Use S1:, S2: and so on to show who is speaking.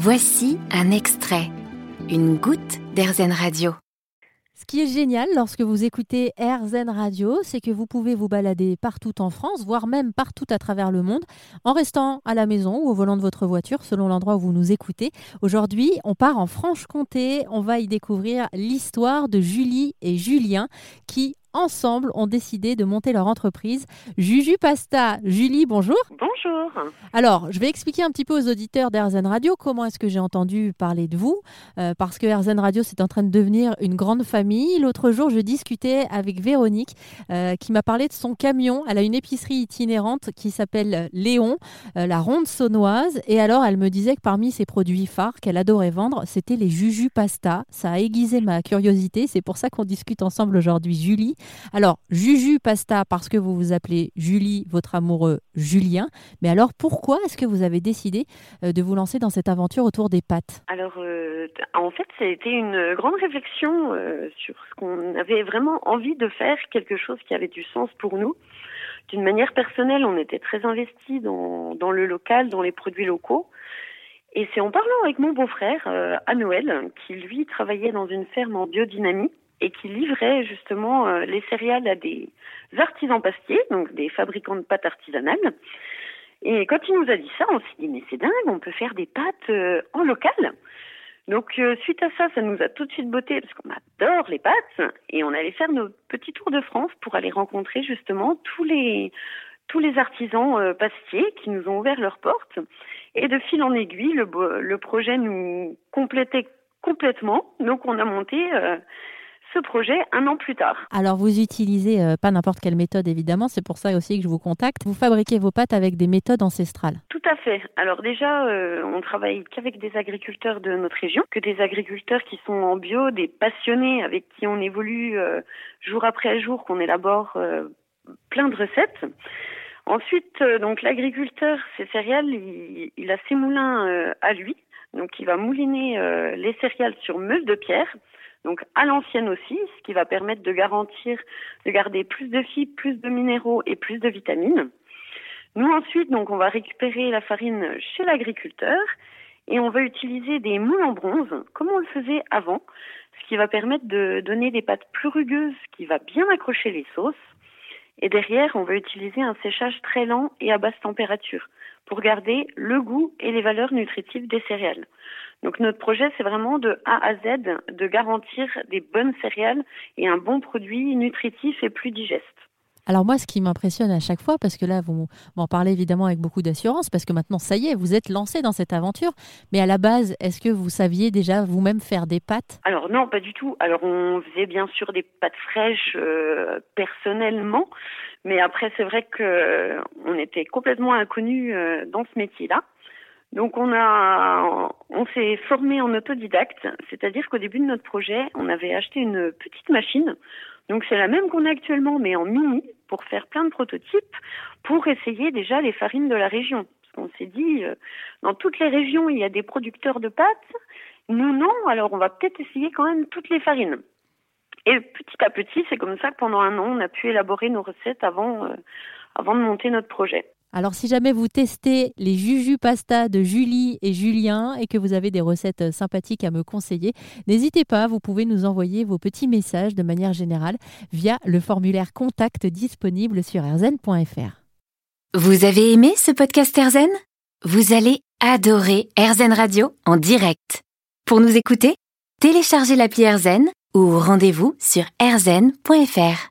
S1: Voici un extrait, une goutte d'Airzen Radio.
S2: Ce qui est génial lorsque vous écoutez AirZen Radio, c'est que vous pouvez vous balader partout en France, voire même partout à travers le monde, en restant à la maison ou au volant de votre voiture, selon l'endroit où vous nous écoutez. Aujourd'hui, on part en Franche-Comté. On va y découvrir l'histoire de Julie et Julien qui, ensemble, ont décidé de monter leur entreprise Juju Pasta. Julie, bonjour.
S3: Bonjour.
S2: Alors, je vais expliquer un petit peu aux auditeurs d'Airzen Radio comment est-ce que j'ai entendu parler de vous, euh, parce que Airzen Radio, c'est en train de devenir une grande famille. L'autre jour, je discutais avec Véronique, euh, qui m'a parlé de son camion. Elle a une épicerie itinérante qui s'appelle Léon, euh, la ronde saunoise. Et alors, elle me disait que parmi ses produits phares qu'elle adorait vendre, c'était les Juju Pasta. Ça a aiguisé ma curiosité. C'est pour ça qu'on discute ensemble aujourd'hui, Julie. Alors, Juju Pasta, parce que vous vous appelez Julie, votre amoureux Julien. Mais alors, pourquoi est-ce que vous avez décidé euh, de vous lancer dans cette aventure autour des pâtes?
S3: Alors, euh, en fait, ça une grande réflexion euh, sur ce qu'on avait vraiment envie de faire, quelque chose qui avait du sens pour nous. D'une manière personnelle, on était très investis dans, le local, dans les produits locaux. Et c'est en parlant avec mon beau-frère, à Noël, qui lui travaillait dans une ferme en biodynamie et qui livrait justement les céréales à des artisans pastiers, donc des fabricants de pâtes artisanales. Et quand il nous a dit ça, on s'est dit mais c'est dingue, on peut faire des pâtes en local. Donc suite à ça, ça nous a tout de suite botté parce qu'on adore les pâtes et on allait faire nos petits tours de France pour aller rencontrer justement tous les tous les artisans pastiers qui nous ont ouvert leurs portes. Et de fil en aiguille, le, le projet nous complétait complètement. Donc on a monté ce projet un an plus tard.
S2: Alors vous utilisez euh, pas n'importe quelle méthode évidemment, c'est pour ça aussi que je vous contacte. Vous fabriquez vos pâtes avec des méthodes ancestrales.
S3: Tout à fait. Alors déjà, euh, on travaille qu'avec des agriculteurs de notre région, que des agriculteurs qui sont en bio, des passionnés avec qui on évolue euh, jour après jour, qu'on élabore euh, plein de recettes. Ensuite, donc l'agriculteur, ses céréales, il, il, a ses moulins à lui, donc il va mouliner les céréales sur meule de pierre donc à l'ancienne aussi, ce qui va permettre de garantir de garder plus de fibres, plus de minéraux et plus de vitamines. Nous ensuite, donc on va récupérer la farine chez l'agriculteur et on va utiliser des moules en bronze comme on le faisait avant, ce qui va permettre de donner des pâtes plus rugueuses qui va bien accrocher les sauces. Et derrière, on va utiliser un séchage très lent et à basse température pour garder le goût et les valeurs nutritives des céréales. Donc notre projet, c'est vraiment de A à Z de garantir des bonnes céréales et un bon produit nutritif et plus digeste.
S2: Alors moi, ce qui m'impressionne à chaque fois, parce que là, vous m'en parlez évidemment avec beaucoup d'assurance, parce que maintenant, ça y est, vous êtes lancé dans cette aventure. Mais à la base, est-ce que vous saviez déjà vous-même faire des pâtes?
S3: Alors non, pas du tout. Alors on faisait bien sûr des pâtes fraîches euh, personnellement, mais après, c'est vrai que on était complètement inconnus euh, dans ce métier-là. Donc on a, on s'est formé en autodidacte, c'est-à-dire qu'au début de notre projet, on avait acheté une petite machine. Donc c'est la même qu'on a actuellement, mais en mini, pour faire plein de prototypes, pour essayer déjà les farines de la région. Parce qu'on s'est dit, euh, dans toutes les régions, il y a des producteurs de pâtes. Nous non, alors on va peut-être essayer quand même toutes les farines. Et petit à petit, c'est comme ça que pendant un an, on a pu élaborer nos recettes avant, euh, avant de monter notre projet.
S2: Alors si jamais vous testez les Juju Pasta de Julie et Julien et que vous avez des recettes sympathiques à me conseiller, n'hésitez pas, vous pouvez nous envoyer vos petits messages de manière générale via le formulaire contact disponible sur erzen.fr.
S1: Vous avez aimé ce podcast Erzen? Vous allez adorer Erzen Radio en direct. Pour nous écouter, téléchargez l'appli Erzen ou rendez-vous sur erzen.fr.